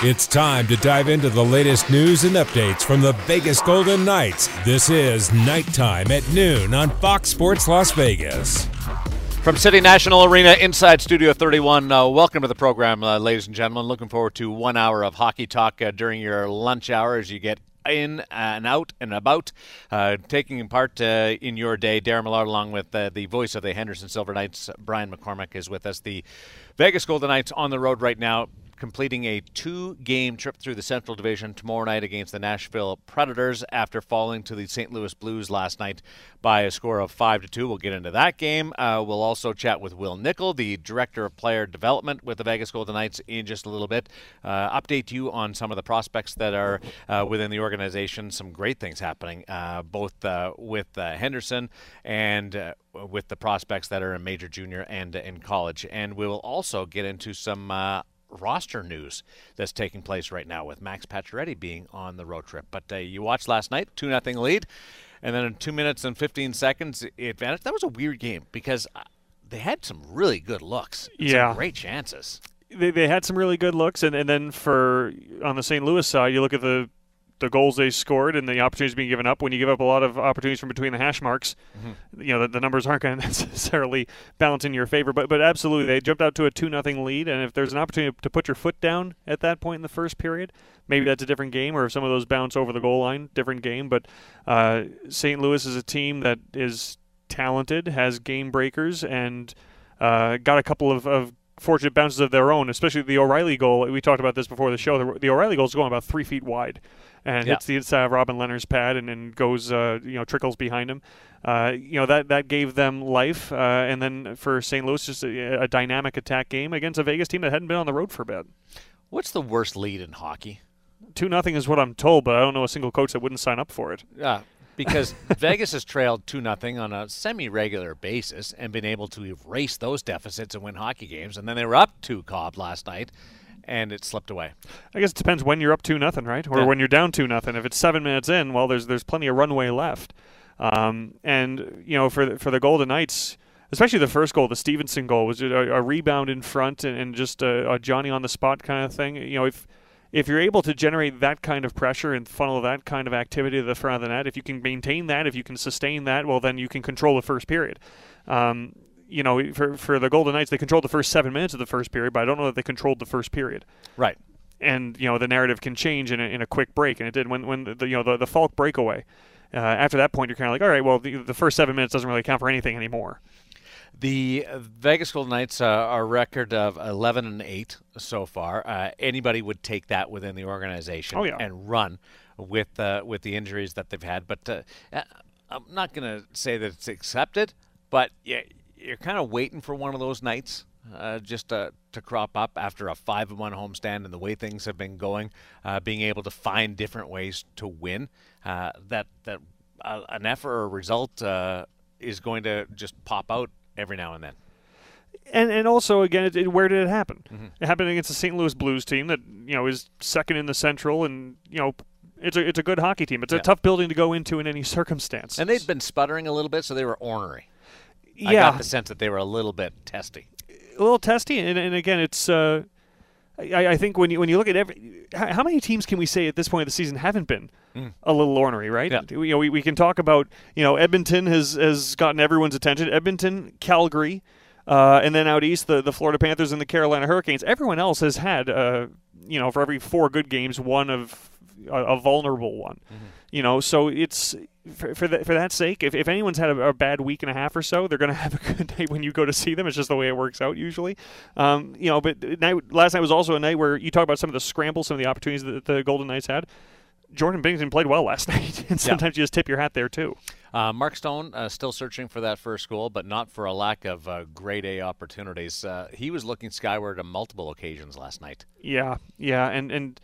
It's time to dive into the latest news and updates from the Vegas Golden Knights. This is Nighttime at noon on Fox Sports Las Vegas. From City National Arena inside Studio 31, uh, welcome to the program, uh, ladies and gentlemen. Looking forward to one hour of hockey talk uh, during your lunch hour as you get in and out and about, uh, taking part uh, in your day. Darren Millard, along with uh, the voice of the Henderson Silver Knights, Brian McCormick, is with us. The Vegas Golden Knights on the road right now completing a two game trip through the Central Division tomorrow night against the Nashville Predators after falling to the St. Louis Blues last night by a score of 5 to 2. We'll get into that game. Uh, we'll also chat with Wil Nichol, the Director of Player Development with the Vegas Golden Knights, in just a little bit. Uh, update you on some of the prospects that are uh, within the organization. Some great things happening, uh, both uh, with uh, Henderson and with the prospects that are in major junior and in college. And we will also get into some roster news that's taking place right now with Max Pacioretty being on the road trip. But uh, you watched last night, two nothing lead, and then in two minutes and fifteen seconds it vanished. That was a weird game because uh, they had some really good looks, yeah, great chances. They, they had some really good looks, and, and then for on the St. Louis side, you look at the the goals they scored and the opportunities being given up. When you give up a lot of opportunities from between the hash marks, mm-hmm. you know the, the, numbers aren't going to necessarily balance in your favor. But but absolutely, they jumped out to a two nothing lead, and if there's an opportunity to put your foot down at that point in the first period, maybe that's a different game. Or if some of those bounce over the goal line, different game. But uh, St. Louis is a team that is talented, has game breakers, and uh, got a couple of, of fortunate bounces of their own, especially the O'Reilly goal. We talked about this before the show. The, the O'Reilly goal is going about three feet wide and yeah. hits the inside of Robin Lehner's pad and then goes, uh, you know, trickles behind him. Uh, you know that that gave them life, uh, and then for St. Louis, just a, a, dynamic attack game against a Vegas team that hadn't been on the road for a bit. What's the worst lead in hockey? Two nothing is what I'm told, but I don't know a single coach that wouldn't sign up for it. Yeah, because Vegas has trailed 2 nothing on a semi regular basis and been able to erase those deficits and win hockey games. And then they were up 2 Cobb last night and it slipped away. I guess it depends when you're up 2 nothing, right? Or yeah. when you're down 2 nothing. If it's 7 minutes in, well there's there's plenty of runway left. Um, and you know for the, for the Golden Knights especially the first goal, the Stevenson goal, was a, a rebound in front and, and just a, a, Johnny on the spot kind of thing. You know, if if you're able to generate that kind of pressure and funnel that kind of activity to the front of the net, if you can maintain that, if you can sustain that, well, then you can control the first period. Um, you know, for, for the Golden Knights, they controlled the first seven minutes of the first period, but I don't know that they controlled the first period. Right. And you know, the narrative can change in a, in a quick break, and it did when when the you know the the Faulk breakaway. Uh, after that point, you're kind of like, all right, well, the, the first seven minutes doesn't really count for anything anymore. The Vegas Golden Knights uh, are a record of 11 and 8 so far. Uh, anybody would take that within the organization oh, yeah. and run with uh, with the injuries that they've had. But uh, uh, I'm not going to say that it's accepted, but yeah, you're kind of waiting for one of those nights uh, just to, to crop up after a 5 1 homestand and the way things have been going, being able to find different ways to win. that that an effort or result is going to just pop out every now and then. And and also again, it, it, where did it happen? Mm-hmm. It happened against the St. Louis Blues team that you know is second in the Central, and you know it's a it's a good hockey team. It's yeah. a tough building to go into in any circumstance. And they'd been sputtering a little bit, so they were ornery. Yeah, I got the sense that they were a little bit testy. A little testy, and, and again, it's. Uh, I, I, think when you when you look at every, how many teams can we say at this point of the season haven't been mm. a little ornery, right? Yeah. You know, we, we can talk about you know Edmonton has has gotten everyone's attention. Edmonton, Calgary, uh, and then out east the the Florida Panthers and the Carolina Hurricanes. Everyone else has had uh, you know for every four good games, one of a, a vulnerable one. Mm-hmm. You know, so it's for for, the, for that sake, if, if anyone's had a, a, bad week and a half or so, they're going to have a good night when you go to see them. It's just the way it works out usually. Um, you know, but night, last night was also a night where you talk about some of the scrambles, some of the opportunities that the Golden Knights had. Jordan Binnington played well last night, and sometimes yeah. you just tip your hat there too. Uh, Mark Stone uh, still searching for that first goal, but not for a lack of uh, grade A opportunities. Uh, he was looking skyward on multiple occasions last night. Yeah, yeah, and and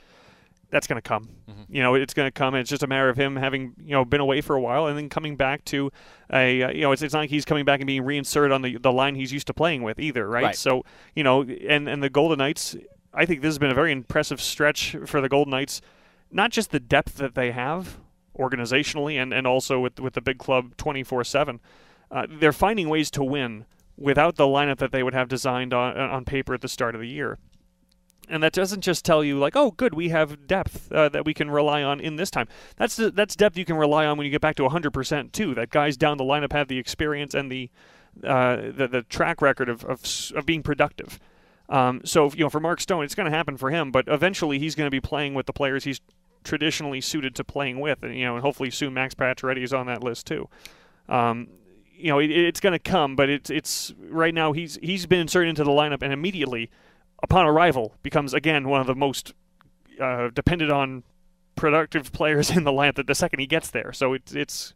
that's going to come. Mm-hmm. You know, it's going to come. It's just a matter of him having you know been away for a while and then coming back to a uh, you know it's, it's not like he's coming back and being reinserted on the the line he's used to playing with either, right? right? So you know, and and the Golden Knights, I think this has been a very impressive stretch for the Golden Knights. Not just the depth that they have organizationally and and also with with the big club twenty four seven, uh, they're finding ways to win without the lineup that they would have designed on on paper at the start of the year and that doesn't just tell you like, oh, good, we have depth uh, that we can rely on in this time. That's the, that's depth you can rely on when you get back to 100% too. That guys down the lineup have the experience and the uh, the, the track record of, of, of being productive. Um, so you know, for Mark Stone, it's going to happen for him, but eventually he's going to be playing with the players he's traditionally suited to playing with, and you know, and hopefully soon Max Pacioretty is on that list too. Um, you know, it, it's going to come, but it's it's right now he's he's been inserted into the lineup and immediately upon arrival, becomes again one of the most uh, dependent on productive players in the lineup the second he gets there. So it's it's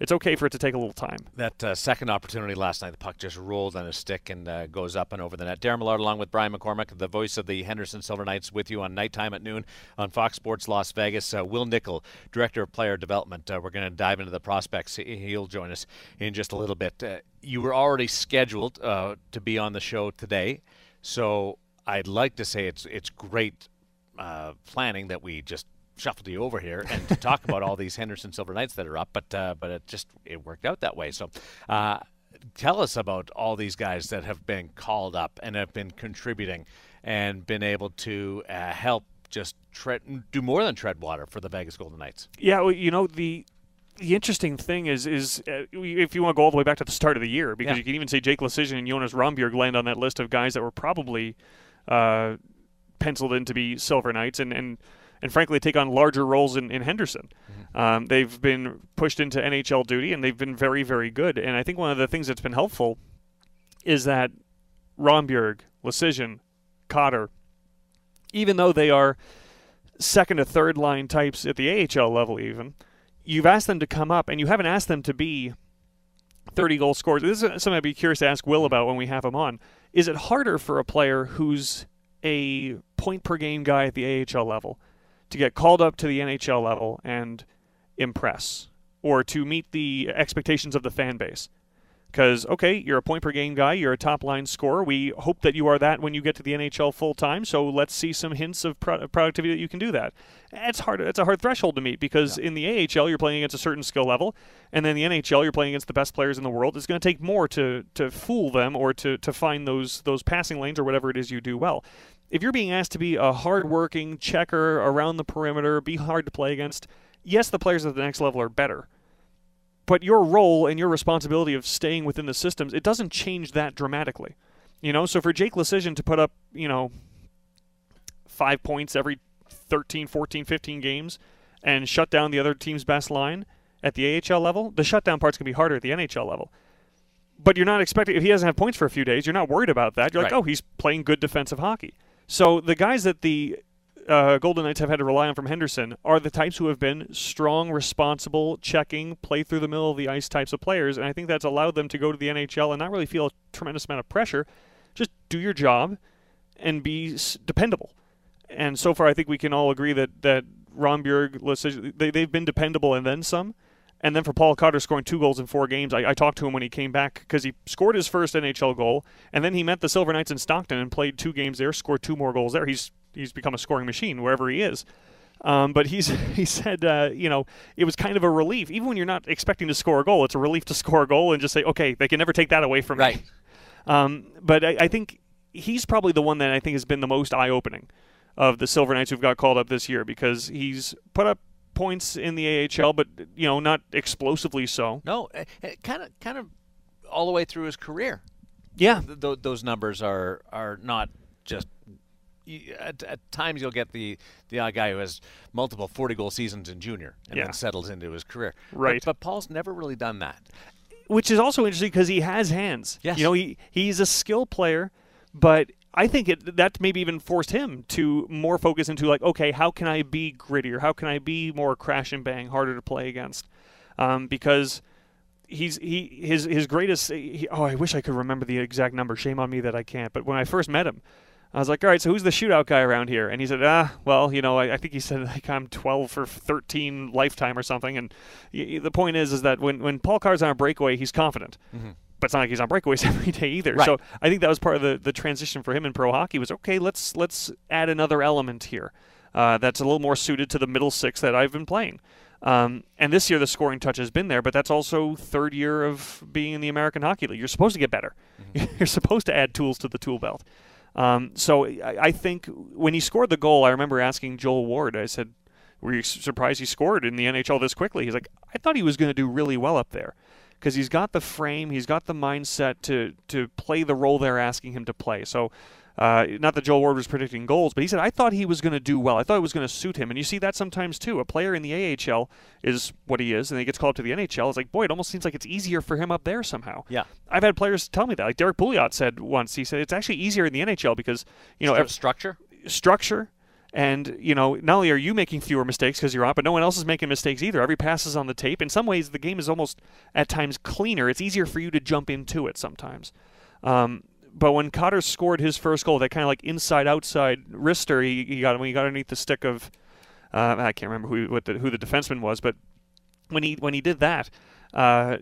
it's okay for it to take a little time. That uh, second opportunity last night, the puck just rolled on a stick and uh, goes up and over the net. Darren Millard, along with Brian McCormick, the voice of the Henderson Silver Knights, with you on nighttime at noon on Fox Sports Las Vegas. Uh, Wil Nichol, director of player development. Uh, we're going to dive into the prospects. He'll join us in just a little bit. Uh, you were already scheduled uh, to be on the show today, so I'd like to say it's it's great uh, planning that we just shuffled you over here and to talk about all these Henderson Silver Knights that are up, but uh, but it just it worked out that way. So. Uh, tell us about all these guys that have been called up and have been contributing and been able to uh, help just tread, do more than tread water for the Vegas Golden Knights. Yeah, well, you know the the interesting thing is is uh, if you want to go all the way back to the start of the year, because yeah. you can even say Jake Leschyshyn and Jonas Rondbjerg land on that list of guys that were probably uh, penciled in to be Silver Knights and, and, and frankly take on larger roles in, in Henderson. Mm-hmm. Um, they've been pushed into NHL duty and they've been very, very good. And I think one of the things that's been helpful is that Rondbjerg, Leschyshyn, Cotter, even though they are second to third line types at the AHL level, even, you've asked them to come up and you haven't asked them to be 30 goal scorers. This is something I'd be curious to ask Will about when we have him on. Is it harder for a player who's a point per game guy at the AHL level to get called up to the NHL level and impress or to meet the expectations of the fan base? Because, okay, you're a point per game guy, you're a top line scorer. We hope that you are that when you get to the NHL full time. So let's see some hints of pro- productivity that you can do that. It's hard. It's a hard threshold to meet because yeah. in the AHL you're playing against a certain skill level, and then the NHL you're playing against the best players in the world. It's going to take more to to fool them or to to find those those passing lanes or whatever it is you do well. If you're being asked to be a hard-working checker around the perimeter, be hard to play against, yes, the players at the next level are better but your role and your responsibility of staying within the systems, it doesn't change that dramatically. You know, so for Jake Leschyshyn to put up, you know, five points every 13, 14, 15 games and shut down the other team's best line at the AHL level, the shutdown part's going to be harder at the NHL level. But you're not expecting, if he doesn't have points for a few days, you're not worried about that. You're like, right. oh, he's playing good defensive hockey. So the guys that the uh, Golden Knights have had to rely on from Henderson are the types who have been strong, responsible, checking, play through the middle of the ice types of players, and I think that's allowed them to go to the NHL and not really feel a tremendous amount of pressure. Just do your job and be dependable. And so far, I think we can all agree that that Rondbjerg, they they've been dependable and then some. And then for Paul Cotter scoring two goals in four games, I, I talked to him when he came back because he scored his first NHL goal, and then he met the Silver Knights in Stockton and played two games there, scored two more goals there. He's he's become a scoring machine wherever he is. Um, but he's he said uh, you know it was kind of a relief. Even when you're not expecting to score a goal it's a relief to score a goal and just say okay they can never take that away from right. me um, but I, I, think he's probably the one that I think has been the most eye opening of the Silver Knights who've got called up this year because he's put up points in the AHL but you know not explosively so. No kind of kind of all the way through his career. Yeah. Th- th- those numbers are are not just at, at, times you'll get the the odd guy who has multiple 40 goal seasons in junior and yeah. then settles into his career. Right. But, but Paul's never really done that. Which is also interesting because he has hands. Yes. You know, he he's a skill player, but I think it that maybe even forced him to more focus into like, okay, how can I be grittier? How can I be more crash and bang, harder to play against? Um, because he's he his his greatest. He, oh, I wish I could remember the exact number. Shame on me that I can't. But when I first met him, I was like, all right, so who's the shootout guy around here? And he said, ah, well, you know, I, I think he said like I'm 12 for 13 lifetime or something. And y- the point is, is that when when Paul Cotter's on a breakaway, he's confident. Mm-hmm. But it's not like he's on breakaways every day either. Right. So I think that was part of the, the transition for him in pro hockey was okay. Let's let's add another element here uh, that's a little more suited to the middle six that I've been playing. Um, and this year the scoring touch has been there, but that's also third year of being in the American Hockey League. You're supposed to get better. Mm-hmm. You're supposed to add tools to the tool belt. Um, so I, I think when he scored the goal, I remember asking Joel Ward. I said, "Were you surprised he scored in the NHL this quickly?" He's like, "I thought he was going to do really well up there." Because he's got the frame, he's got the mindset to to play the role they're asking him to play. So uh, not that Joel Ward was predicting goals, but he said, I thought he was going to do well. I thought it was going to suit him. And you see that sometimes too. A player in the AHL is what he is, and he gets called up to the NHL. It's like, boy, it almost seems like it's easier for him up there somehow. Yeah. I've had players tell me that. Like Derrick Pouliot said once, he said, it's actually easier in the NHL because, you know, Stru- structure? Structure. And, you know, not only are you making fewer mistakes because you're up, but no one else is making mistakes either. Every pass is on the tape. In some ways, the game is almost, at times, cleaner. It's easier for you to jump into it sometimes. Um, but when Cotter scored his first goal, that kind of like inside outside wrister he, he got when he got underneath the stick of uh, I can't remember who what the, who the defenseman was, but when he when he did that, uh,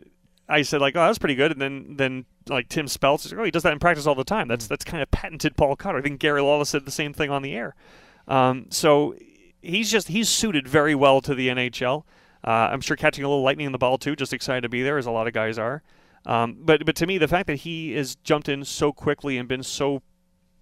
I said like, oh, that was pretty good. And then then like Tim Speltz, oh, he does that in practice all the time. That's that's kind of patented Paul Cotter. I think Gary Lawless said the same thing on the air. Um, so he's just he's suited very well to the NHL. Uh, I'm sure catching a little lightning in the ball too. Just excited to be there, as a lot of guys are. Um, but but to me, the fact that he has jumped in so quickly and been so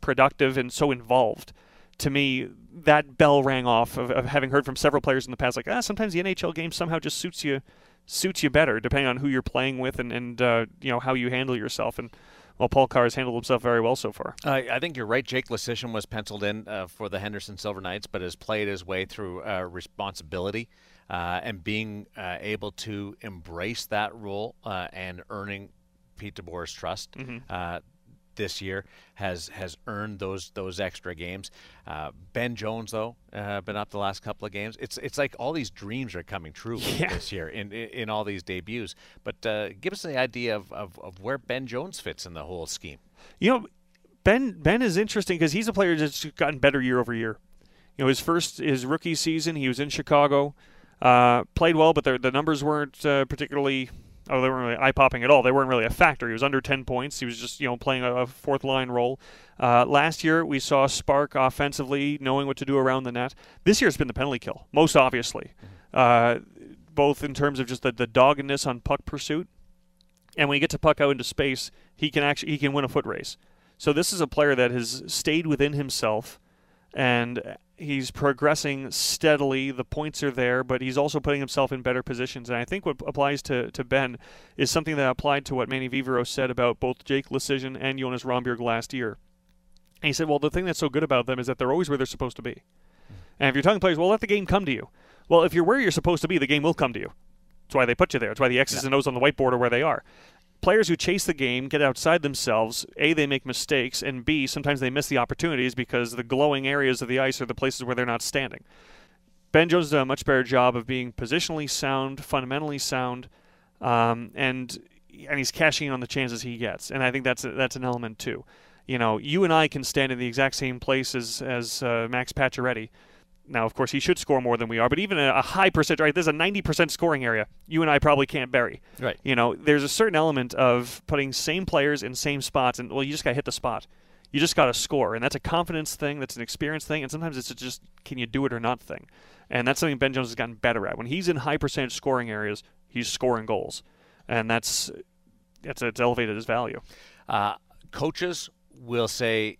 productive and so involved, to me, that bell rang off of, of having heard from several players in the past, like ah, sometimes the NHL game somehow just suits you suits you better depending on who you're playing with and and uh, you know how you handle yourself and. Well, Paul Cotter has handled himself very well so far. Uh, I think you're right. Jake Leschyshyn was penciled in uh, for the Henderson Silver Knights, but has played his way through uh, responsibility uh, and being uh, able to embrace that role uh, and earning Pete DeBoer's trust. Mm-hmm. This year has has earned those those extra games. ben Jones though been up the last couple of games. It's it's like all these dreams are coming true yeah. this year in, in, in all these debuts. But give us the idea of, of, of where Ben Jones fits in the whole scheme. You know, Ben Ben is interesting because he's a player that's gotten better year over year. You know, his first his rookie season, he was in Chicago. Uh, played well, but the, the numbers weren't uh, particularly. Oh, they weren't really eye popping at all. They weren't really a factor. He was under 10 points. He was just, you know, playing a, a fourth line role. Uh, last year, we saw Spark offensively, knowing what to do around the net. This year, it's been the penalty kill, most obviously, uh, both in terms of just the, the doggedness on puck pursuit, and when you get to puck out into space, he can actually he can win a foot race. So this is a player that has stayed within himself, and he's progressing steadily. The points are there, but he's also putting himself in better positions. And I think what applies to, to Ben is something that applied to what Manny Viveiros said about both Jake Leschyshyn and Jonas Rondbjerg last year. And he said, well, the thing that's so good about them is that they're always where they're supposed to be. And if you're telling players, well, let the game come to you. Well, if you're where you're supposed to be, the game will come to you. That's why they put you there. That's why the X's yeah. and O's on the whiteboard are where they are players who chase the game get outside themselves. A, they make mistakes, and B, sometimes they miss the opportunities because the glowing areas of the ice are the places where they're not standing. Ben Jones does a much better job of being positionally sound, fundamentally sound, um, and and he's cashing in on the chances he gets. And I think that's a, that's an element too. You know, you and I can stand in the exact same place as as uh, Max Pacioretty now, of course, he should score more than we are, but even a, high percent, right? There's a 90% scoring area. You and I probably can't bury. Right. You know, there's a certain element of putting same players in same spots, and well, you just got to hit the spot. You just got to score, and that's a confidence thing. That's an experience thing, and sometimes it's just can you do it or not thing. And that's something Ben Jones has gotten better at. When he's in high percentage scoring areas, he's scoring goals, and that's it's, it's elevated his value. Uh, coaches will say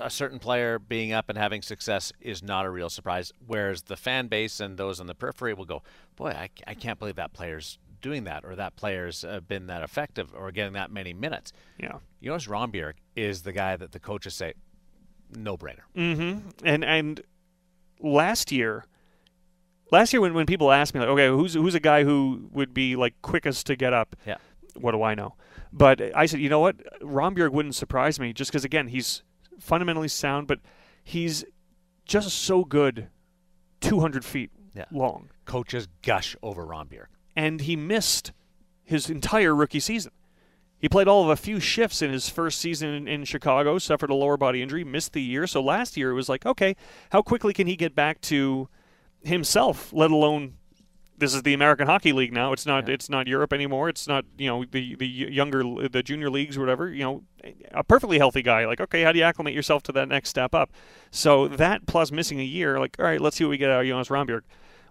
a certain player being up and having success is not a real surprise. Whereas the fan base and those on the periphery will go, boy, I, I can't believe that player's doing that or that player's uh, been that effective or getting that many minutes. Yeah. Jonas Rondbjerg is the guy that the coaches say, no brainer. Mm-hmm. And and last year, last year when, when people asked me like, okay, who's who's a guy who would be like quickest to get up? Yeah. What do I know? But I said, you know what, Rondbjerg wouldn't surprise me just because again he's fundamentally sound, but he's just so good 200 feet yeah. long. Coaches gush over Rondbjerg. And he missed his entire rookie season. He played all of a few shifts in his first season in, in, Chicago, suffered a lower body injury, missed the year. So last year it was like, okay, how quickly can he get back to himself, let alone this is the American Hockey League now. It's not yeah. it's not Europe anymore. It's not you know the the younger the junior leagues or whatever. You know, a perfectly healthy guy. Like okay, how do you acclimate yourself to that next step up? So that plus missing a year, like all right, let's see what we get out of Jonas Rondbjerg.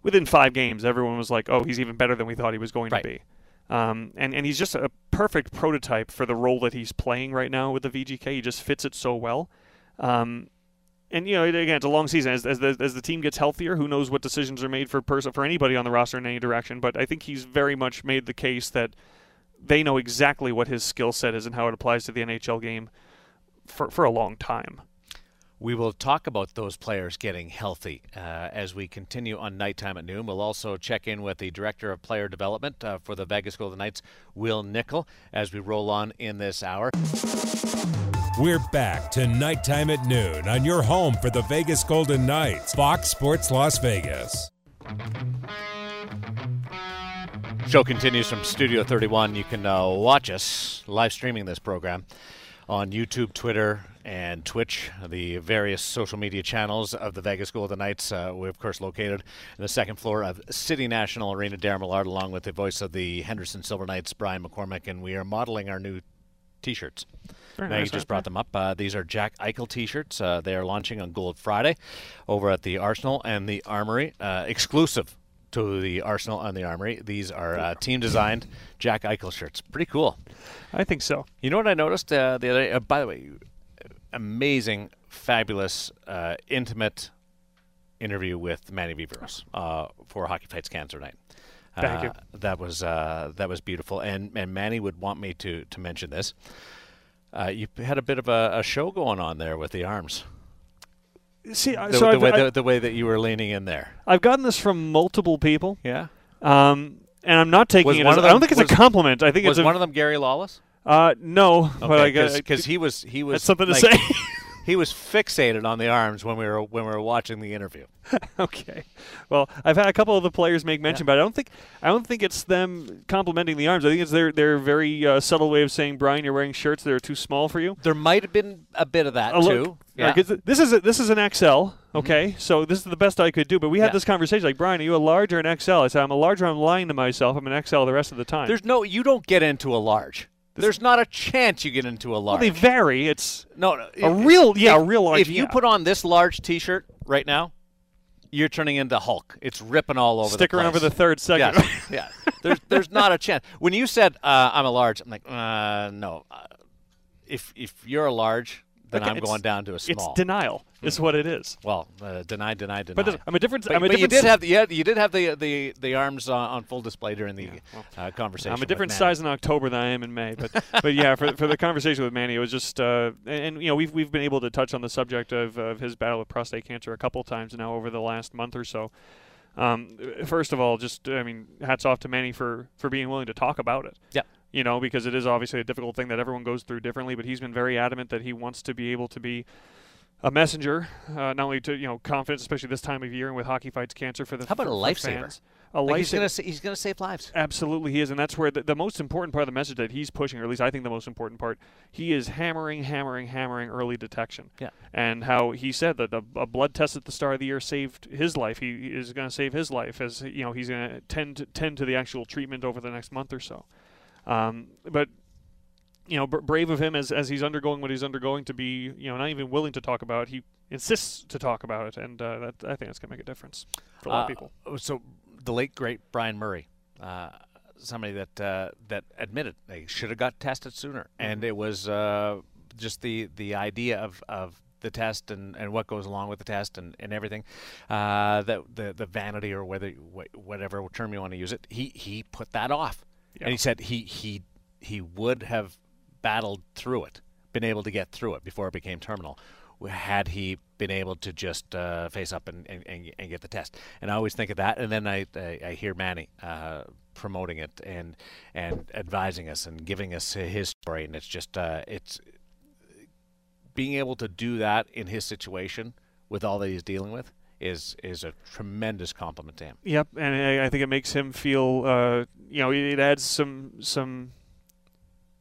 Within five games, everyone was like, oh, he's even better than we thought he was going right. to be. Um, and and he's just a perfect prototype for the role that he's playing right now with the VGK. He just fits it so well. Um, and you know, again, it's a long season. As, as the as the team gets healthier, who knows what decisions are made for person for anybody on the roster in any direction. But I think he's very much made the case that they know exactly what his skill set is and how it applies to the NHL game for for a long time. We will talk about those players getting healthy uh, as we continue on nighttime at noon. We'll also check in with the director of player development uh, for the Vegas Golden Knights, Wil Nichol, as we roll on in this hour. We're back to nighttime at noon on your home for the Vegas Golden Knights, Fox Sports Las Vegas. Show continues from Studio 31. You can uh, watch us live streaming this program on YouTube, Twitter, and Twitch, the various social media channels of the Vegas Golden Knights. Uh, we're, of course, located in the second floor of City National Arena. Darren Millard, along with the voice of the Henderson Silver Knights, Brian McCormick, and we are modeling our new t shirts. Very Maggie nice, just brought they? them up. Uh, these are Jack Eichel T-shirts. Uh, they are launching on Gold Friday over at the Arsenal and the Armory, uh, exclusive to the Arsenal and the Armory. These are uh, team designed Jack Eichel shirts. Pretty cool. I think so. You know what I noticed uh, the other day? Uh, by the way, amazing, fabulous, uh, intimate interview with Manny Viveiros uh, for Hockey Fights Cancer Night. Thank Uh, you. That was uh, that was beautiful, and and Manny would want me to to mention this. Uh, you had a bit of a, a show going on there with the arms. See, I- The, so the way the, the way that you were leaning in there. I've gotten this from multiple people, Yeah. um, and I'm not taking Was it. As, of I don't think it's a compliment. I think Was it's a, one of them Gary Lawless? Uh, no, but I guess because he was he was that's something to like, say. he was fixated on the arms when we were when we were watching the interview. okay. Well, I've had a couple of the players make mention, but I don't think I don't think it's them complimenting the arms. I think it's their their very uh, subtle way of saying, Brian, you're wearing shirts that are too small for you. There might have been a bit of that A too. look- Yeah. Mm-hmm. Like, this is a, this is an XL. Okay, so this is the best I could do. But we had Yeah. this conversation like, Brian, are you a large or an XL? I said, I'm a large. I'm lying to myself. I'm an XL the rest of the time. There's no you don't get into a large. There's not a chance you get into a well, large. they vary. It's no, no, a if- real, yeah, if, a real large. If you yeah. put on this large T-shirt right now, you're turning into Hulk. It's ripping all over. stick the around for the third second. Yes, yeah. There's there's not a chance. When you said uh, I'm a large, I'm like, uh, no. Uh, if if you're a large, then Okay, I'm going down to a small. It's denial. Is what it is. well, uh, deny, deny, deny. But I'm a different. But, I'm a but you different did have the you, had, you did have the the the arms on, on full display during the uh, conversation. I'm a different size in October than I am in May, but but yeah, for, for the conversation with Manny, it was just uh, and, and, you know we've we've been able to touch on the subject of, of his battle with prostate cancer a couple times now over the last month or so. Um, first of all, just I mean, hats off to Manny for for being willing to talk about it. Yeah. You know, because it is obviously a difficult thing that everyone goes through differently, but he's been very adamant that he wants to be able to be a messenger, uh, not only to you know confidence, especially this time of year and with hockey fights cancer for the How about for, a lifesaver? A Like he's gonna sa- he's gonna save lives. Absolutely, he is, and that's where the, the most important part of the message that he's pushing, or at least I think the most important part, he is hammering, hammering, hammering early detection. Yeah. And how he said that the, a blood test at the start of the year saved his life. He is going to save his life as you know he's going to tend to, tend to the actual treatment over the next month or so. Um, but you know, br- brave of him as as he's undergoing what he's undergoing to be you know not even willing to talk about. it. He insists to talk about it, and uh, that I think that's going to make a difference for a lot of Uh, people. So the late great Bryan Murray, uh, somebody that uh, that admitted they should have got tested sooner, and it was uh, just the the idea of of the test and, and what goes along with the test and, and everything, uh, that the the vanity or whether whatever term you want to use it, he he put that off, Yeah. and he said he he he would have battled through it, been able to get through it before it became terminal, had he been able to just uh, face up and, and, and, get the test. And I always think of that, and then I, I, I hear Manny uh, promoting it and and advising us and giving us his story, and it's just uh, it's being able to do that in his situation with all that he's dealing with is is a tremendous compliment to him. Yep, and I, I think it makes him feel, uh, you know, it adds some some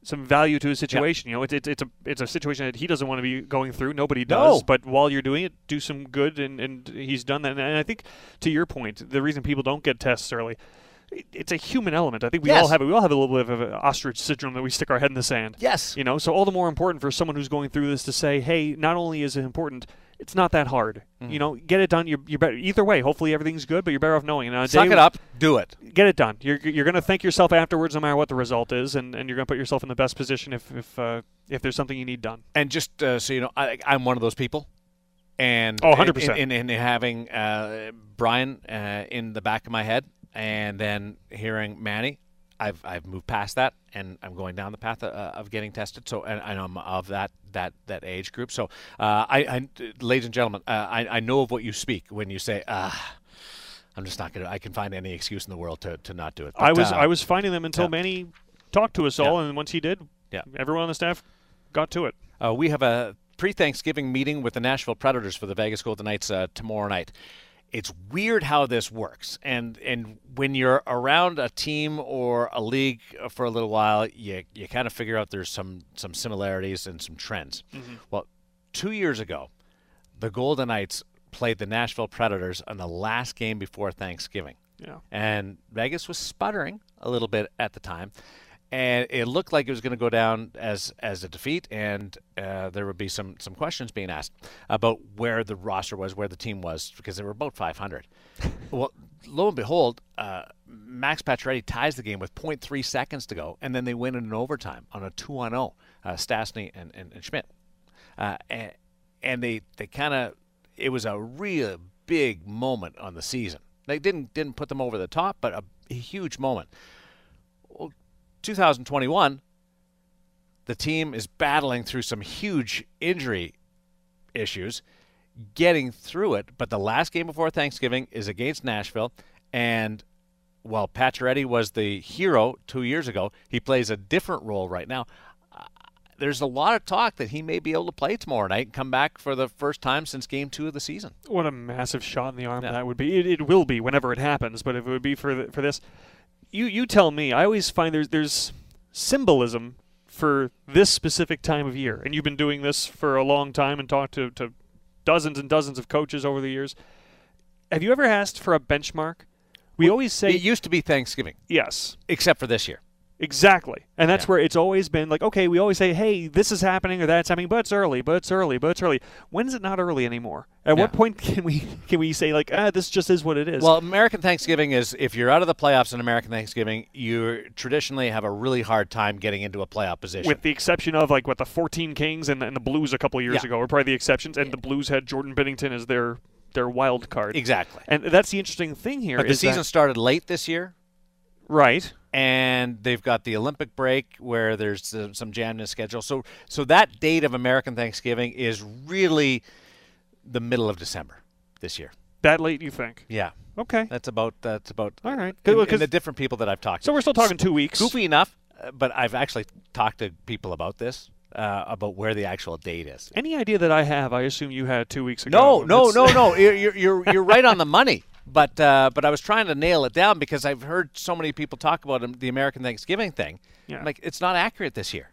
some value to his situation. You know, it's it's it's a it's a situation that he doesn't want to be going through. Nobody does. No. But while you're doing it, do some good, and and he's done that. And I think to your point, the reason people don't get tests early. It's a human element. I think we all have it. We all have a little bit of an ostrich syndrome that we stick our head in the sand. Yes. You know, so all the more important for someone who's going through this to say, hey, not only is it important, It's not that hard. Mm. You know, get it done. You're, you're better either way. Hopefully everything's good, but you're better off knowing. And Suck it up. Do it. Get it done. You're you're going to thank yourself afterwards, no matter what the result is, and, and you're going to put yourself in the best position if if uh, if there's something you need done. And just uh, so you know, I, I'm one of those people. And Oh, 100%. In, in, in having uh, Brian uh, in the back of my head, and then hearing Manny, I've I've moved past that, and I'm going down the path uh, of getting tested. So, and, and I'm of that that that age group. So, uh, I, I, ladies and gentlemen, uh, I I know of what you speak when you say, ah. I'm just not gonna. I can find any excuse in the world to, to not do it. I was uh, I was finding them until yeah. Manny talked to us all, Yeah. and once he did, Yeah. everyone on the staff got to it. Uh, we have a pre-Thanksgiving meeting with the Nashville Predators for the Vegas Golden Knights uh, tomorrow night. It's weird how this works, and and when you're around a team or a league for a little while, you you kind of figure out there's some some similarities and some trends. Mm-hmm. Well, two years ago, the Golden Knights played the Nashville Predators on the last game before Thanksgiving Yeah. and Vegas was sputtering a little bit at the time, and it looked like it was going to go down as as a defeat, and uh, there would be some some questions being asked about where the roster was, where the team was, because they were about 500. well, lo and behold, uh, Max Pacioretty ties the game with 0.3 seconds to go, and then they win in an overtime on a two on zero. Uh, Stastny and, and, and Schmidt, uh, and, and they they kind of it was a real big moment on the season. They didn't didn't put them over the top, but a, a huge moment. Well, 2021, the team is battling through some huge injury issues, getting through it. But the last game before Thanksgiving is against Nashville, and while Pacioretty was the hero two years ago, he plays a different role right now. Uh, There's a lot of talk that he may be able to play tomorrow night and come back for the first time since Game Two of the season. What a massive shot in the arm Yeah. that would be. It, it will be whenever it happens, but if it would be for the, for this, you you tell me. I always find there's there's symbolism for this specific time of year, and you've been doing this for a long time and talked to, to dozens and dozens of coaches over the years. Have you ever asked for a benchmark? We always say It used to be Thanksgiving, yes. except for this year. Exactly. And that's Yeah. where it's always been like, okay, we always say, hey, this is happening or that's happening, but it's early, but it's early, but it's early. When is it not early anymore? At what point can we can we say like, ah, this just is what it is? Well, American Thanksgiving is if you're out of the playoffs in American Thanksgiving, you traditionally have a really hard time getting into a playoff position. with the exception of like what the 14 Kings and, and the Blues a couple years Yeah. ago were probably the exceptions, and the Blues had Jordan Binnington as their their wild card. exactly. And that's the interesting thing here. But the season started late this year, right? And they've got the Olympic break where there's uh, some jam in the schedule. So, so that date of American Thanksgiving is really the middle of December this year. That late, you think? Yeah, Okay. that's about that's about. All right. and- Good, and because- the different people that I've talked to. So we're still talking two weeks. goofy enough, uh, but I've actually talked to people about this, uh, about where the actual date is. Any idea that I have? I assume you had two weeks ago. No, no, no, no. You're you're, you're right on the money. But uh, but I was trying to nail it down because I've heard so many people talk about the American Thanksgiving thing. Yeah. I'm like it's not accurate this year.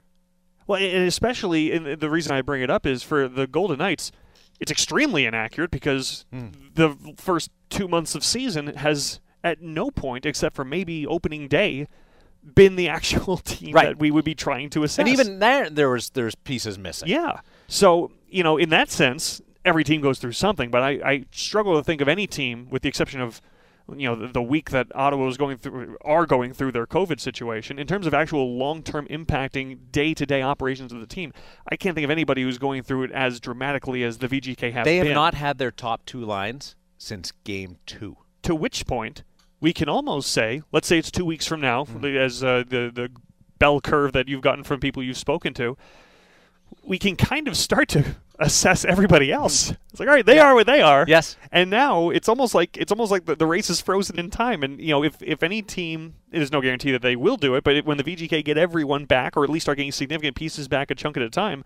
Well, and especially, and the reason I bring it up is for the Golden Knights, it's extremely inaccurate because Hmm. the first two months of season has at no point, except for maybe opening day, been the actual team Right. that we would be trying to assess. And even there, there was there's pieces missing. yeah. So you know, in that sense, every team goes through something. But I, I struggle to think of any team, with the exception of you know the, the week that Ottawa was going through are going through their COVID situation in terms of actual long-term impacting day-to-day operations of the team. I can't think of anybody who's going through it as dramatically as the VGK have. They have been. not had their top two lines since game two. To which point we can almost say, let's say it's two weeks from now, as uh, the the bell curve that you've gotten from people you've spoken to. We can kind of start to assess everybody else. Hmm. It's like, all right, they are what they are. Yes. And now it's almost like it's almost like the, the race is frozen in time. And you know, if if any team, there's no guarantee that they will do it, but if, when the VGK get everyone back, or at least are getting significant pieces back a chunk at a time,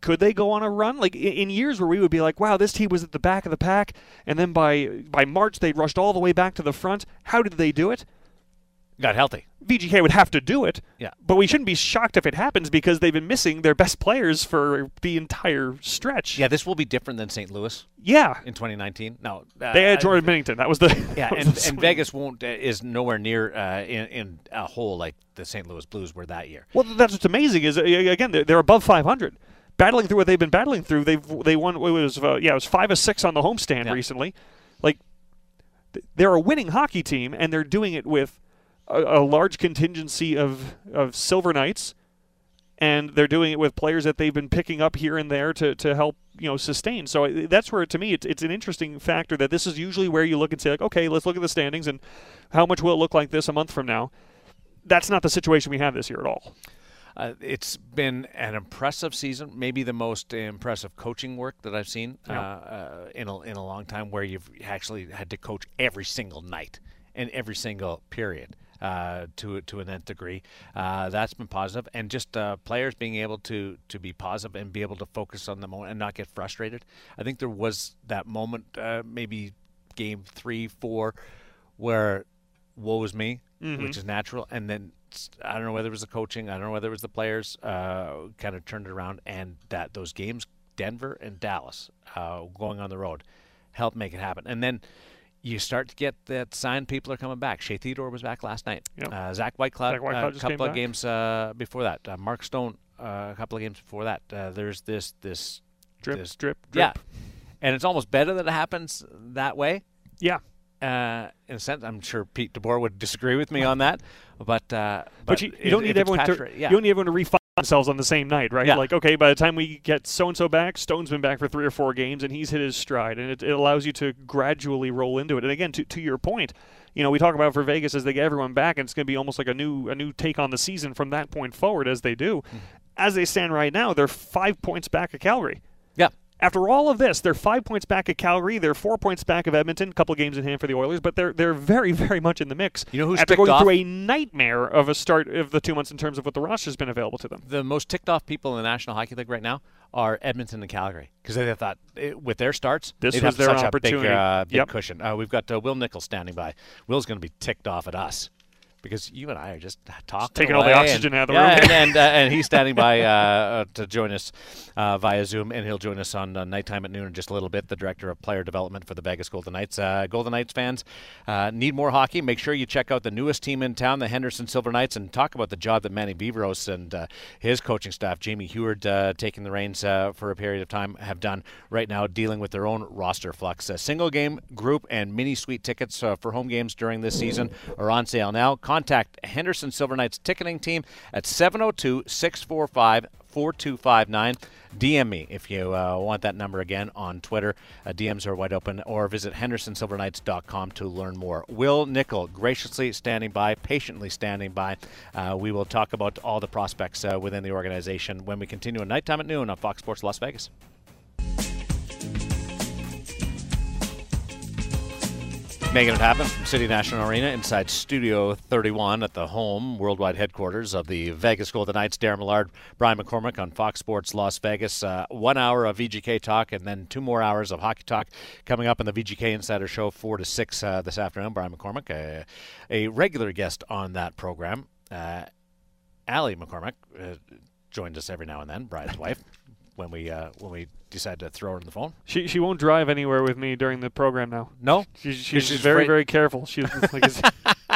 could they go on a run? Like in years where we would be like, wow, this team was at the back of the pack, and then by by March they rushed all the way back to the front. How did they do it? Got healthy. VGK would have to do it. Yeah. But we shouldn't be shocked if it happens because they've been missing their best players for the entire stretch. Yeah, this will be different than St. Louis Yeah. in 2019. No, uh, They had I- Jordan Binnington. That was the Yeah, was and, the and. Vegas won't uh, is nowhere near uh, in in a hole like the St. Louis Blues were that year. Well, that's what's amazing is uh, again they're, they're above 500. battling through what they've been battling through. They've they won. It was uh, yeah, it was five or six on the homestand Yeah. recently. Like th- they're a winning hockey team, and they're doing it with a, a large contingency of of Silver Knights, and they're doing it with players that they've been picking up here and there to to help you know sustain. So that's where to me it's, it's an interesting factor that this is usually where you look and say like, okay, let's look at the standings and how much will it look like this a month from now. That's not the situation we have this year at all. Uh, it's been an impressive season, maybe the most impressive coaching work that I've seen uh, Yeah. uh, in a, in a long time, where you've actually had to coach every single night and every single period uh, to to an nth degree. Uh, that's been positive, and just uh, players being able to to be positive and be able to focus on the moment and not get frustrated. I think there was that moment, uh, maybe game three, four, where woe is me, which is natural, and then I don't know whether it was the coaching, I don't know whether it was the players, uh, kind of turned it around, and that those games, Denver and Dallas, uh, going on the road, helped make it happen, and then. You start to get that sign people are coming back. Shea Theodore was back last night. Yep. Uh, Zach Whitecloud, Zach Whitecloud uh, a came couple of back. games uh, before that. Uh, Mark Stone, uh, a couple of games before that. Uh, there's this this Drip, this drip, yeah, and it's almost better that it happens that way. Yeah. Uh, in a sense, I'm sure Pete DeBoer would disagree with me on that, but uh, But, you, you don't need everyone to yeah. you don't need everyone to refine themselves on the same night, right? Yeah. Like, okay, by the time we get so and so back, Stone's been back for three or four games, and he's hit his stride, and it, it allows you to gradually roll into it. And again, to, to your point, you know, we talk about for Vegas as they get everyone back, and it's going to be almost like a new a new take on the season from that point forward as they do. Mm-hmm. As they stand right now, they're five points back of Calgary. After all of this, they're five points back at Calgary. They're four points back of Edmonton. A couple games in hand for the Oilers, but they're they're very very much in the mix. You know who's after going through a nightmare of a start of the two months in terms of what the roster's been available to them. the most ticked off people in the National Hockey League right now are Edmonton and Calgary because they thought eh, with their starts, This was their such opportunity. a big, uh, big Yep. cushion. Uh, we've got uh, Wil Nichol's standing by. Will's going to be ticked off at us. Because you and I are just talking, taking all the oxygen and, out of the yeah, room. and and, uh, and he's standing by uh, uh, to join us uh, via Zoom, and he'll join us on uh, nighttime at noon in just a little bit. The director of player development for the Vegas Golden Knights. Uh, Golden Knights fans uh, need more hockey. Make sure you check out the newest team in town, the Henderson Silver Knights, and talk about the job that Manny Viveiros and uh, his coaching staff, Jamie Heward, uh, taking the reins uh, for a period of time, have done right now, dealing with their own roster flux. Single game, group, and mini suite tickets uh, for home games during this season are on sale now. Contact Henderson Silver Knights ticketing team at 702 645 4259. DM me if you uh, want that number again on Twitter. Uh, DMs are wide open, or visit HendersonSilverKnights.com to learn more. Wil Nichol graciously standing by, patiently standing by. Uh, we will talk about all the prospects uh, within the organization when we continue at nighttime at noon on Fox Sports Las Vegas. Making it happen from City National Arena inside Studio 31 at the home worldwide headquarters of the Vegas Golden Knights. Darren Millard, Brian McCormick on Fox Sports Las Vegas. Uh, one hour of VGK talk and then two more hours of hockey talk coming up in the VGK Insider Show, 4 to 6 uh, this afternoon. Brian McCormick, a, a regular guest on that program. Uh, Allie McCormick uh, joins us every now and then, Brian's wife, when we uh, when we decide to throw her on the phone. She she won't drive anywhere with me during the program now. No, She's, she's, she's very afraid- very careful. She's like, is,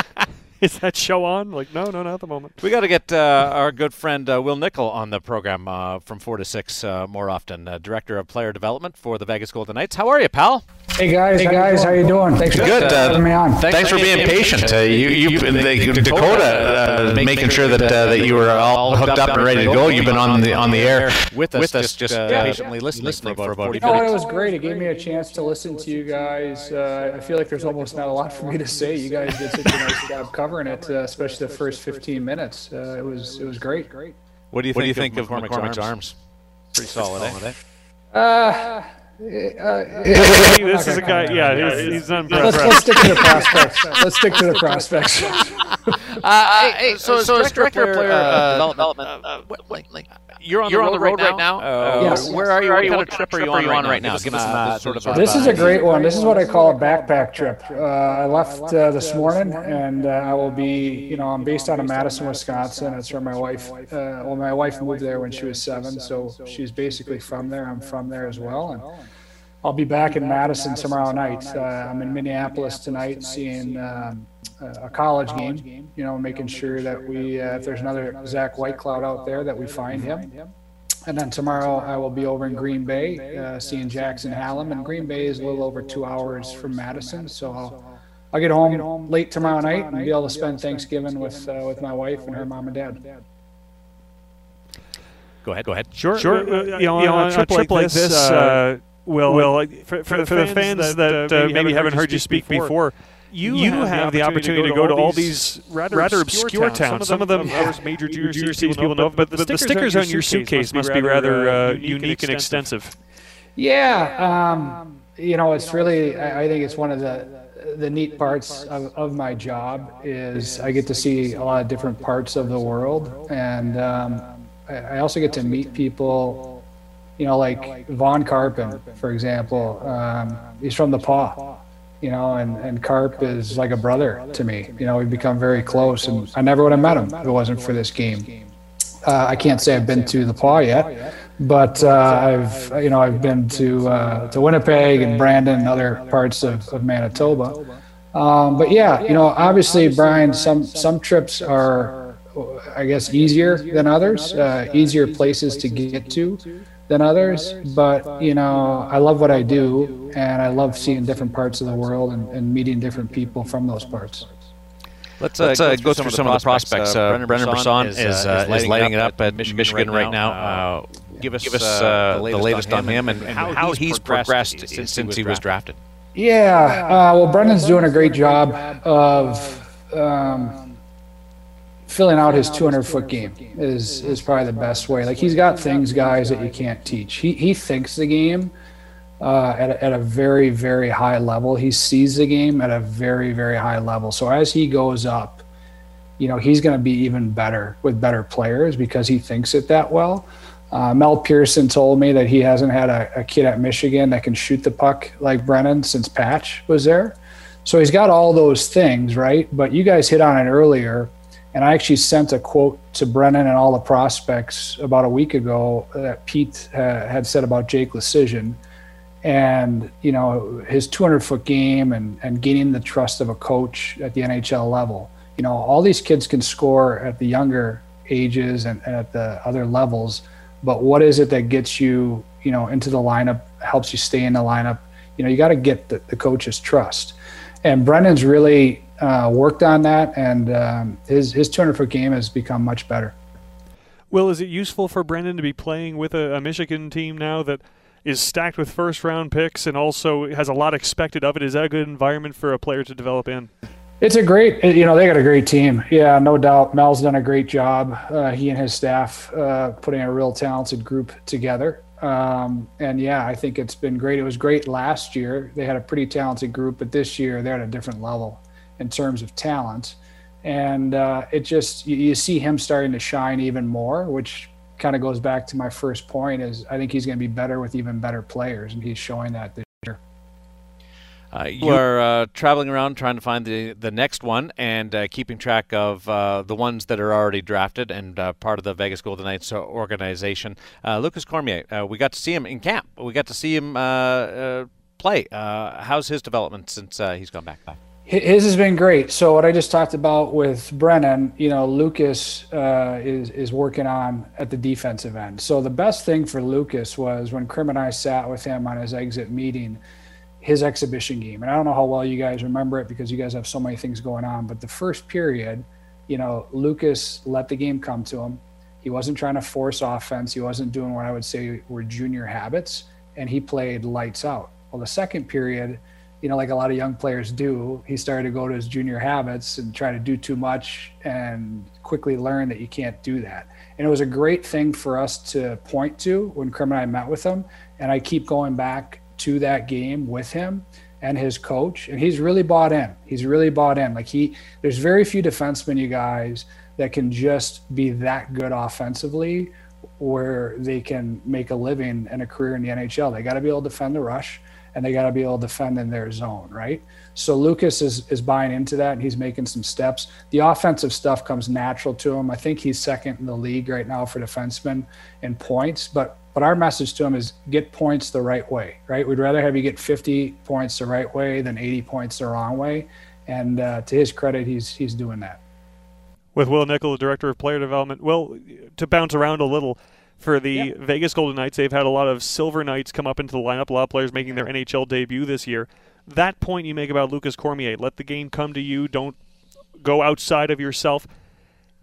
is that show on? Like, no, no, not at the moment. We got to get uh, our good friend uh, Wil Nichol on the program uh, from four to six uh, more often. Uh, Director of Player Development for the Vegas Golden Knights. How are you, pal? Hey guys, hey guys, how you doing? Thanks for Good. Uh, having me on. Thanks, for being patient. Uh, you, you, the, Dakota, uh, making sure that uh, that you were all hooked up and ready to go. You've been on the on the air. with us, With us, just, just, uh, yeah. patiently listening, for about, You know what? It was great. It gave me a chance to listen to you guys. Uh, I feel like there's almost not a lot for me to say. You guys did such a nice job covering it, uh, especially the first 15 minutes. Uh, it was it was great. Great. What do you What do you think, think of of McCormick's, McCormick's arms? Pretty solid, eh? Uh, Hey, this is a guy. Yeah, he's, he's let's, let's stick to the prospects. Let's stick to the prospects. Uh, hey, so, so, as director of player uh, development, uh, what, what, like, you're on You're the on road, the road right now? Uh, Yes. Where are you? What kind of trip are you on right now? Give us uh, sort of. This is a great one. This is what I call a backpack trip. Uh, I left uh, this morning, and uh, I will be, you know, I'm based out of Madison, Wisconsin. That's where my wife, uh, well, my wife moved there when she was seven, so she's basically from there. I'm from there as well, and I'll be back in Madison tomorrow night. Uh, I'm in Minneapolis tonight, seeing um, a a college game. You know, making sure that we, uh, if there's another Zach Whitecloud out there, that we find him. and then tomorrow I will be over in Green Bay, uh, seeing Jackson Hallum. And Green Bay is a little over two hours from Madison, so I'll, I'll get home late tomorrow night and be able to spend Thanksgiving with uh, with my wife and her mom and dad. Go ahead. Go ahead. Sure. Sure. Uh, you, know, you know, on, a trip, like, like this, uh, uh will, will for, for, for, the fans that, that uh, maybe haven't heard you speak before, you, you have, have, the opportunity to go to all these rather, rather obscure towns. Some of them, some of them major junior cities people know, but, but the stickers on your suitcase must be rather uh, unique and extensive. Yeah, um, you know, it's really. I think it's one of the the neat parts of, of my job is I get to see a lot of different parts of the world, and um, I also get to meet people. You know, like Vaughn Karpan, for example. Um, he's from the Pas you know, and, and Carp is like a brother to me. You know, we've become very close, and I never would have met him if it wasn't for this game. Uh, I can't say I've been to the Pas yet, but uh, I've you know I've been to uh, to Winnipeg and Brandon and other parts of, of Manitoba. Um, but yeah, you know, obviously, Brian, some some trips are, I guess, easier than others, uh, easier places to get to than others. But you know, I love what I do, and I love seeing different parts of the world and, and meeting different people from those parts. Let's, uh, Let's uh, go, through some, of the prospects. Uh, Brendan, Brendan Brisson is, is, uh, is lighting it up at Michigan, Michigan right now. Uh, give us, give us uh, the latest, the latest on, him and, and, and how, he's progressed, progressed since, since he was drafted. Yeah, well, Brendan's doing a great job of um, filling out his 200 foot game is is probably the best way. Like he's got things, guys, that you can't teach. He he thinks the game uh, at a, at a very very high level. He sees the game at a very very high level. So as he goes up, you know he's going to be even better with better players because he thinks it that well. Uh, Mel Pearson told me that he hasn't had a, a kid at Michigan that can shoot the puck like Brennan since Patch was there. So he's got all those things, right? But you guys hit on it earlier and I actually sent a quote to Brennan and all the prospects about a week ago that Pete uh, had said about Jake Leschyshyn. And, you know, his 200 foot game and, and gaining the trust of a coach at the NHL level. You know, all these kids can score at the younger ages and, and at the other levels. But what is it that gets you, you know, into the lineup, helps you stay in the lineup? You know, you got to get the, the coach's trust. And Brennan's really uh, worked on that, and um, his his 200 foot game has become much better. Well, is it useful for Brendan to be playing with a, a Michigan team now that is stacked with first round picks and also has a lot expected of it? Is that a good environment for a player to develop in? It's a great, you know, they got a great team. Yeah, no doubt. Mel's done a great job. Uh, he and his staff uh, putting a real talented group together. Um, and yeah, I think it's been great. It was great last year. They had a pretty talented group, but this year they're at a different level in terms of talent. And uh, it just, you, you see him starting to shine even more, which kind of goes back to my first point is I think he's going to be better with even better players. And he's showing that this year. Uh, you are uh, traveling around trying to find the, the next one and uh, keeping track of uh, the ones that are already drafted and uh, part of the Vegas Golden Knights organization. Uh, Lucas Cormier, we got to see him in camp. We got to see him play. how's his development since he's gone back? His has been great. So what I just talked about with Brennan, you know, Lucas uh, is is working on at the defensive end. So the best thing for Lucas was when Krim and I sat with him on his exit meeting, his exhibition game. And I don't know how well you guys remember it because you guys have so many things going on. But the first period, you know, Lucas let the game come to him. He wasn't trying to force offense. He wasn't doing what I would say were junior habits, and he played lights out. Well, the second period you know, like a lot of young players do, he started to go to his junior habits and try to do too much and quickly learn that you can't do that. And it was a great thing for us to point to when Krim and I met with him. And I keep going back to that game with him and his coach. And he's really bought in. He's really bought in. Like he, there's very few defensemen, you guys, that can just be that good offensively where they can make a living and a career in the NHL. They got to be able to defend the rush and they got to be able to defend in their zone, right? So Lucas is is buying into that and he's making some steps. The offensive stuff comes natural to him. I think he's second in the league right now for defensemen in points, but but our message to him is get points the right way, right? We'd rather have you get 50 points the right way than 80 points the wrong way. And uh, to his credit, he's he's doing that. With Wil Nichol, the director of player development, well, to bounce around a little, For the Vegas Golden Knights, they've had a lot of silver knights come up into the lineup, a lot of players making their NHL debut this year. That point you make about Lucas Cormier, let the game come to you, don't go outside of yourself.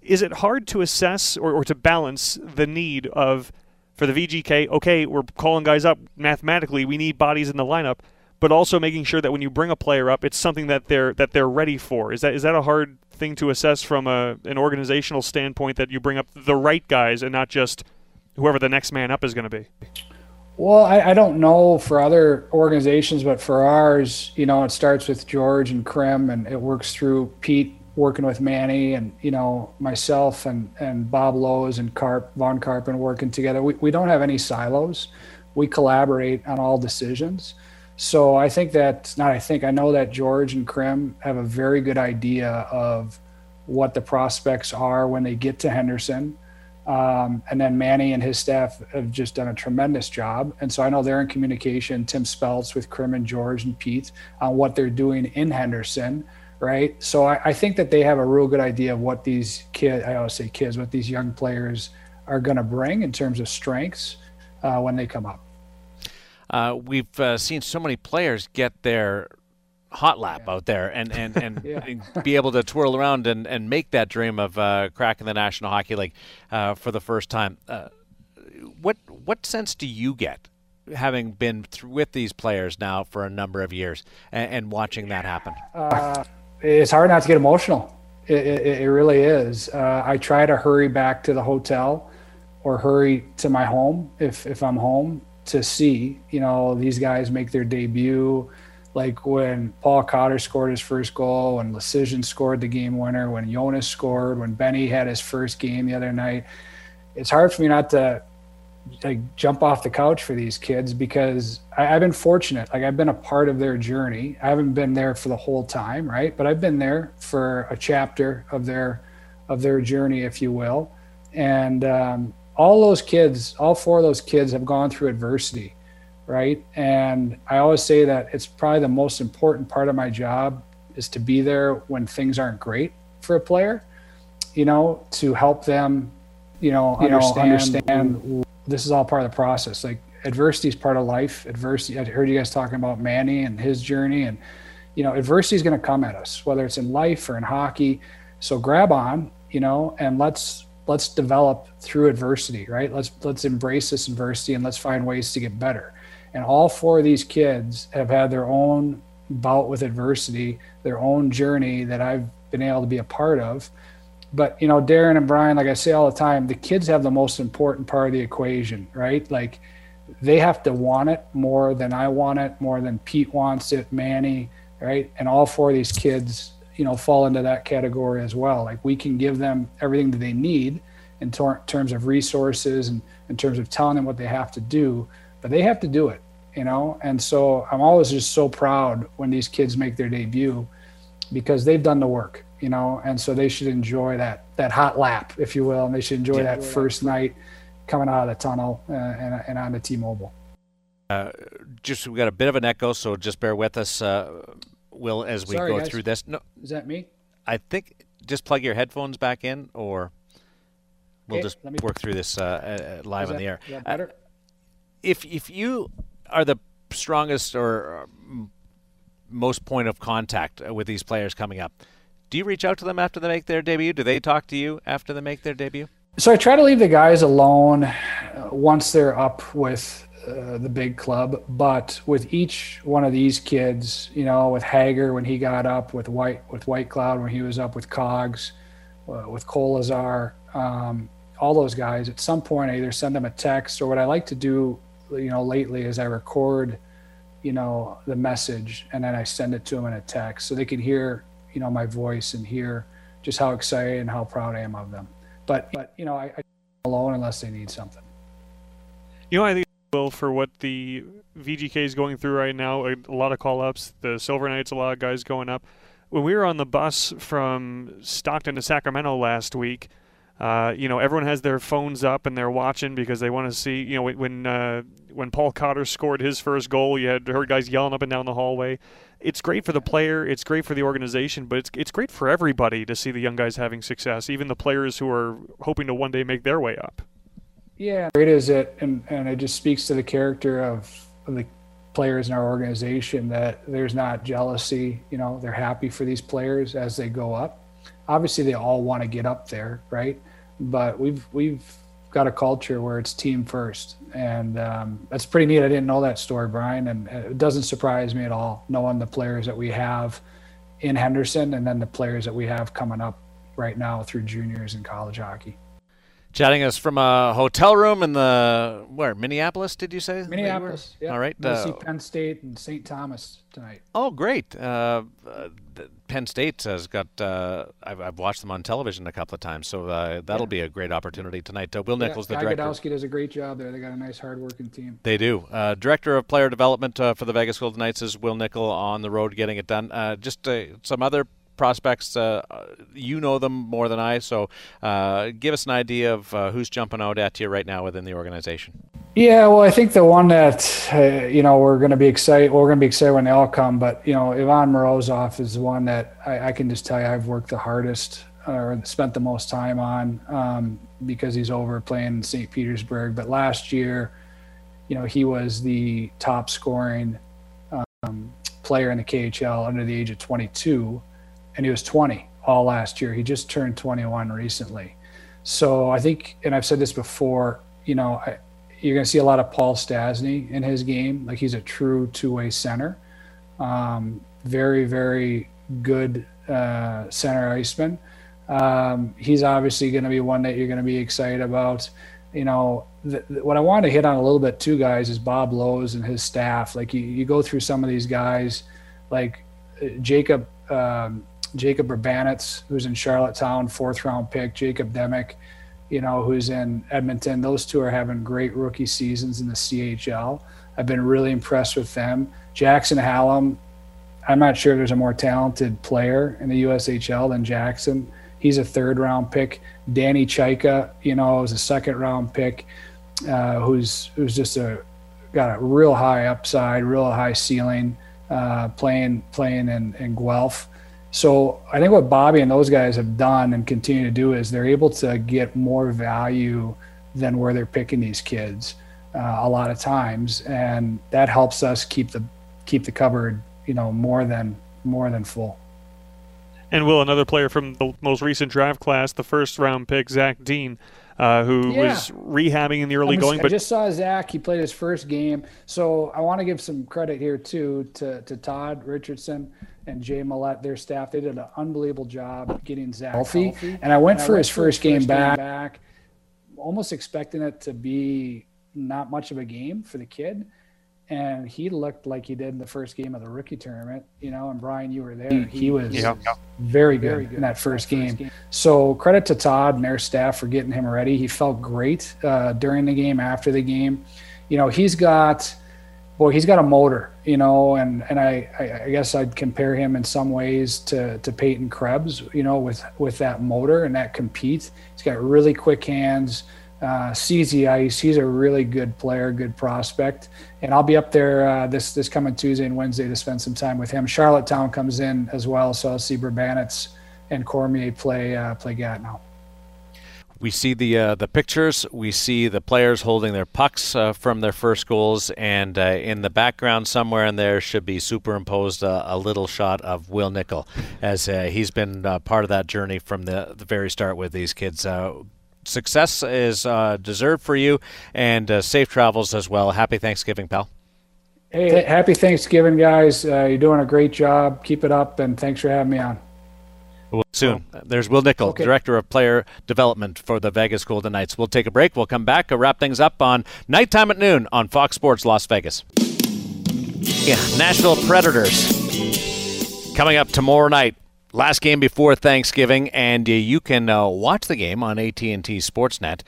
Is it hard to assess or, or to balance the need of for the VGK, okay, we're calling guys up mathematically, we need bodies in the lineup, but also making sure that when you bring a player up, it's something that they're that they're ready for. Is that is that a hard thing to assess from a an organizational standpoint that you bring up the right guys and not just whoever the next man up is going to be? Well, I, I, don't know for other organizations, but for ours, you know, it starts with George and Krim, and it works through Pete working with Manny and you know myself and and Bob Lowes and Carp Vaughn Karpan working together. We we don't have any silos. We collaborate on all decisions. So I think that not I think I know that George and Krim have a very good idea of what the prospects are when they get to Henderson. Um, and then Manny and his staff have just done a tremendous job. And so I know they're in communication, Tim Speltz with Krim and George and Pete on what they're doing in Henderson right? So I, I, think that they have a real good idea of what these kids, I always say kids, what these young players are going to bring in terms of strengths uh, when they come up. Uh, we've uh, seen so many players get their hot lap yeah. out there and and, and, yeah. and, be able to twirl around and, and make that dream of uh, cracking the National Hockey League uh, for the first time. Uh, what what sense do you get having been with these players now for a number of years and, and watching that happen? it's hard not to get emotional. It, it, it really is. Uh, I try to hurry back to the hotel or hurry to my home if, if I'm home to see, you know, these guys make their debut. Like when Paul Cotter scored his first goal, when Leschyshyn scored the game winner, when Jonas scored, when Benny had his first game the other night. It's hard for me not to like jump off the couch for these kids because I, have been fortunate. Like I've been a part of their journey. I haven't been there for the whole time, right? But I've been there for a chapter of their of their journey, if you will. And um, all those kids, all four of those kids, have gone through adversity, right? And I always say that it's probably the most important part of my job is to be there when things aren't great for a player. You know, to help them, you know, you understand, know, understand this is all part of the process. Like adversity is part of life. Adversity. I heard you guys talking about Manny and his journey, and you know, adversity is going to come at us, whether it's in life or in hockey. So grab on, you know, and let's let's develop through adversity, right? Let's let's embrace this adversity and let's find ways to get better. And all four of these kids have had their own bout with adversity, their own journey that I've been able to be a part of. But you know darren and brian like i say all the time the kids have the most important part of the equation right? Like they have to want it more than i want it more than pete wants it manny right? And all four of these kids you know fall into that category as well. Like we can give them everything that they need in tor- terms of resources and in terms of telling them what they have to do but they have to do it you know and so i'm always just so proud when these kids make their debut because they've done the work you know, and so they should enjoy that that hot lap, if you will, and they should enjoy yeah, that first night coming out of the tunnel uh, and, and on the T-Mobile. Uh, just we got a bit of an echo, so just bear with us, uh, Wil, as we Sorry, go guys. through this. No, is that me? I think just plug your headphones back in, or we'll okay, just work through this uh, uh, live that, on the air. better? if if you are the strongest or most point of contact with these players coming up do you reach out to them after they make their debut? Do they talk to you after they make their debut? So I try to leave the guys alone uh, once they're up with uh, the big club. But with each one of these kids, you know, with Hager when he got up, with White with Whitecloud when he was up with Cogs, uh, with Kolesar, um, all those guys. At some point, I either send them a text or what I like to do, you know, lately is I record, you know, the message and then I send it to them in a text so they can hear you know my voice and hear just how excited and how proud I am of them. But but you know I, I alone unless they need something. You know I think will for what the VGK is going through right now. A, a lot of call ups. The Silver Knights, a lot of guys going up. When we were on the bus from Stockton to Sacramento last week, uh, you know, everyone has their phones up and they're watching because they want to see. You know, when uh, when Paul Cotter scored his first goal, you had heard guys yelling up and down the hallway. It's great for the player, it's great for the organization, but it's it's great for everybody to see the young guys having success, even the players who are hoping to one day make their way up. Yeah, great is it, and and it just speaks to the character of, of the players in our organization that there's not jealousy. You know, they're happy for these players as they go up. Obviously, they all want to get up there, right? But we've we've got a culture where it's team first, and um, that's pretty neat. I didn't know that story, Brian, and it doesn't surprise me at all knowing the players that we have in Henderson, and then the players that we have coming up right now through juniors and college hockey. Chatting us from a hotel room in the where Minneapolis? Did you say Minneapolis? Yeah. All right. Uh, see Penn State and St. Thomas tonight. Oh, great! Uh, uh, Penn State has got. Uh, I've, I've, watched them on television a couple of times, so uh, that'll yeah. be a great opportunity tonight. Uh, Wil Nichols, yeah, the director. Gadowsky does a great job there. They got a nice, hard-working team. They do. director of player development for the Vegas Golden Knights is Wil Nichol on the road getting it done. just some other prospects, uh, you know them more than I. So, uh, give us an idea of uh, who's jumping out at you right now within the organization. Yeah, well, I think the one that uh, you know we're going to be excited. We're going to be excited when they all come. But you know, Ivan Morozov is the one that I, I can just tell you I've worked the hardest or spent the most time on um, because he's over playing in St. Petersburg. But last year, you know, he was the top scoring um, player in the KHL under the age of 22 and he was 20 all last year. He just turned 21 recently. So I think, and I've said this before, you know, I, you're going to see a lot of Paul Stastny in his game. Like he's a true two-way center. Um, very, very good uh, center iceman. Um, he's obviously going to be one that you're going to be excited about. You know, the, the, what I want to hit on a little bit too, guys, is Bob Lowes and his staff. Like you, you go through some of these guys, like uh, Jacob um, Jacob Brabenec, who's in Charlottetown, fourth round pick, Jacob Demek, you know, who's in Edmonton. Those two are having great rookie seasons in the CHL. I've been really impressed with them. Jackson Hallum, I'm not sure there's a more talented player in the USHL than Jackson. He's a third round pick. Danny Chayka, you know, is a second round pick, uh, who's who's just a got a real high upside, real high ceiling, uh, playing playing in, in Guelph. So I think what Bobby and those guys have done and continue to do is they're able to get more value than where they're picking these kids uh, a lot of times, and that helps us keep the keep the cupboard, you know, more than more than full. And will another player from the most recent draft class, the first round pick, Zach Dean, uh, who yeah. was rehabbing in the early going. But I just saw Zach. He played his first game, so I want to give some credit here too to to Todd Richardson and Jay Millette, their staff, they did an unbelievable job getting Zach healthy. healthy. And I went and for I his first, game, first back, game back, almost expecting it to be not much of a game for the kid. And he looked like he did in the first game of the rookie tournament, you know. And Brian, you were there. He, he was yeah. very, good very, good in that first, that first game. game. So credit to Todd and their staff for getting him ready. He felt great uh, during the game, after the game. You know, he's got boy, he's got a motor, you know, and and I, I guess I'd compare him in some ways to to Peyton Krebs, you know, with with that motor and that compete. He's got really quick hands, uh, sees the ice. He's a really good player, good prospect, and I'll be up there uh, this this coming Tuesday and Wednesday to spend some time with him. Charlottetown comes in as well, so I'll see Brabenec and Cormier play uh, play Gatineau we see the uh, the pictures. We see the players holding their pucks uh, from their first goals, and uh, in the background somewhere in there should be superimposed a little shot of Wil Nichol, as uh, he's been uh, part of that journey from the, the very start with these kids. Uh, success is deserved for you, and safe travels as well. Happy Thanksgiving, pal. Hey, happy Thanksgiving, guys. you're doing a great job. Keep it up, and thanks for having me on soon. There's Wil Nichol, okay. Director of Player Development for the Vegas Golden Knights. We'll take a break. We'll come back, wrap things up on nighttime at noon on Fox Sports Las Vegas. Yeah, Nashville Predators coming up tomorrow night. Last game before Thanksgiving, and uh, you can uh, watch the game on AT&T Sportsnet,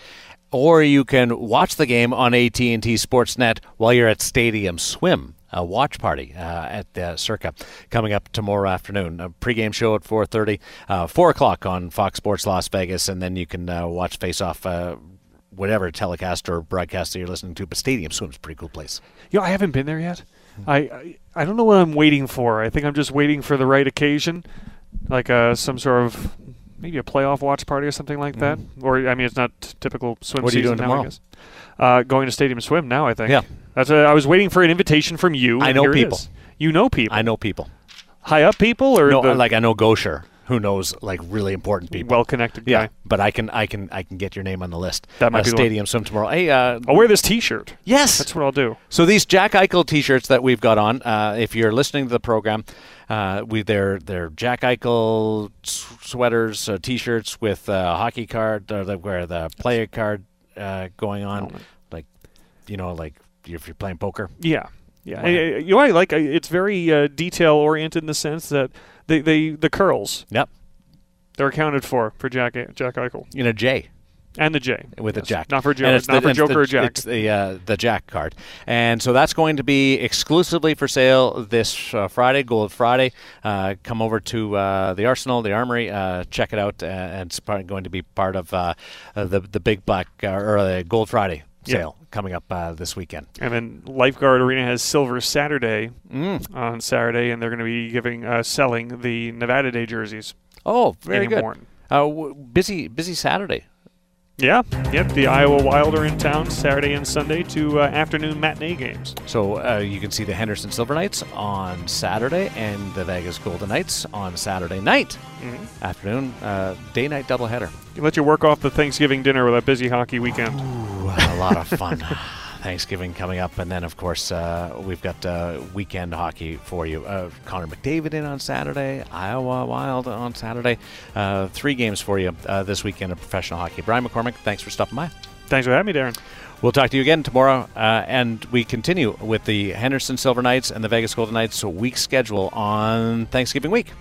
or you can watch the game on AT&T Sportsnet while you're at Stadium Swim a watch party uh, at the Circa coming up tomorrow afternoon. A pregame show at 4:30, uh, 4 o'clock on Fox Sports Las Vegas, and then you can uh, watch Face Off. Uh, whatever telecast or broadcast that you're listening to, but Stadium Swim's a pretty cool place. You know, I haven't been there yet. I, I, I don't know what I'm waiting for. I think I'm just waiting for the right occasion, like uh, some sort of maybe a playoff watch party or something like that. Or I mean, it's not t- typical swim Mm-hmm. What are you season doing now. I tomorrow? guess. Uh, going to Stadium Swim now. I think. Yeah. That's a, I was waiting for an invitation from you. I know people. You know people. I know people. High up people or No, the like I know Gosher, who knows like really important people. well-connected yeah, guy. but I can I can I can get your name on the list. That might uh, be the. Stadium Swim tomorrow. Hey, uh, I'll wear this T-shirt. yes, That's what I'll do. So these Jack Eichel T-shirts that we've got on, uh, if you're listening to the program, uh, we they're they're Jack Eichel s- sweaters, uh, T-shirts with uh, hockey card, uh, the, where the player card uh, going on, like you know, like if you're playing poker. Yeah, yeah. Wow. I- you know, I like. I- It's very uh, detail oriented in the sense that they, they the curls Yep, they're accounted for for Jack Jack Eichel you know, J. and the J with a jack, not for Joker, it's not for it's Joker or Jack. It's the uh, the Jack card, and so that's going to be exclusively for sale this uh, Friday, Gold Friday. Uh, come over to uh, the Arsenal, the Armory, uh, check it out, uh, and it's going to be part of the the Big Black or the Gold Friday Yeah. sale coming up uh, this weekend. And then Lifeguard Arena has Silver Saturday Mm. on Saturday, and they're going to be giving uh, selling the Nevada Day jerseys. Oh, very good. Uh, w- busy busy Saturday. Yeah, yep. The Iowa Wild are in town Saturday and Sunday to uh, afternoon matinee games. So uh, you can see the Henderson Silver Knights on Saturday and the Vegas Golden Knights on Saturday night, Mm-hmm. afternoon, uh, day night doubleheader. You let you work off the Thanksgiving dinner with a busy hockey weekend. Ooh, a lot of fun. Thanksgiving coming up, and then of course uh, we've got uh, weekend hockey for you. Uh, Connor McDavid in on Saturday, Iowa Wild on Saturday. Uh, three games for you uh, this weekend of professional hockey. Brian McCormick, thanks for stopping by. Thanks for having me, Darren. We'll talk to you again tomorrow, uh, and we continue with the Henderson Silver Knights and the Vegas Golden Knights week schedule on Thanksgiving week.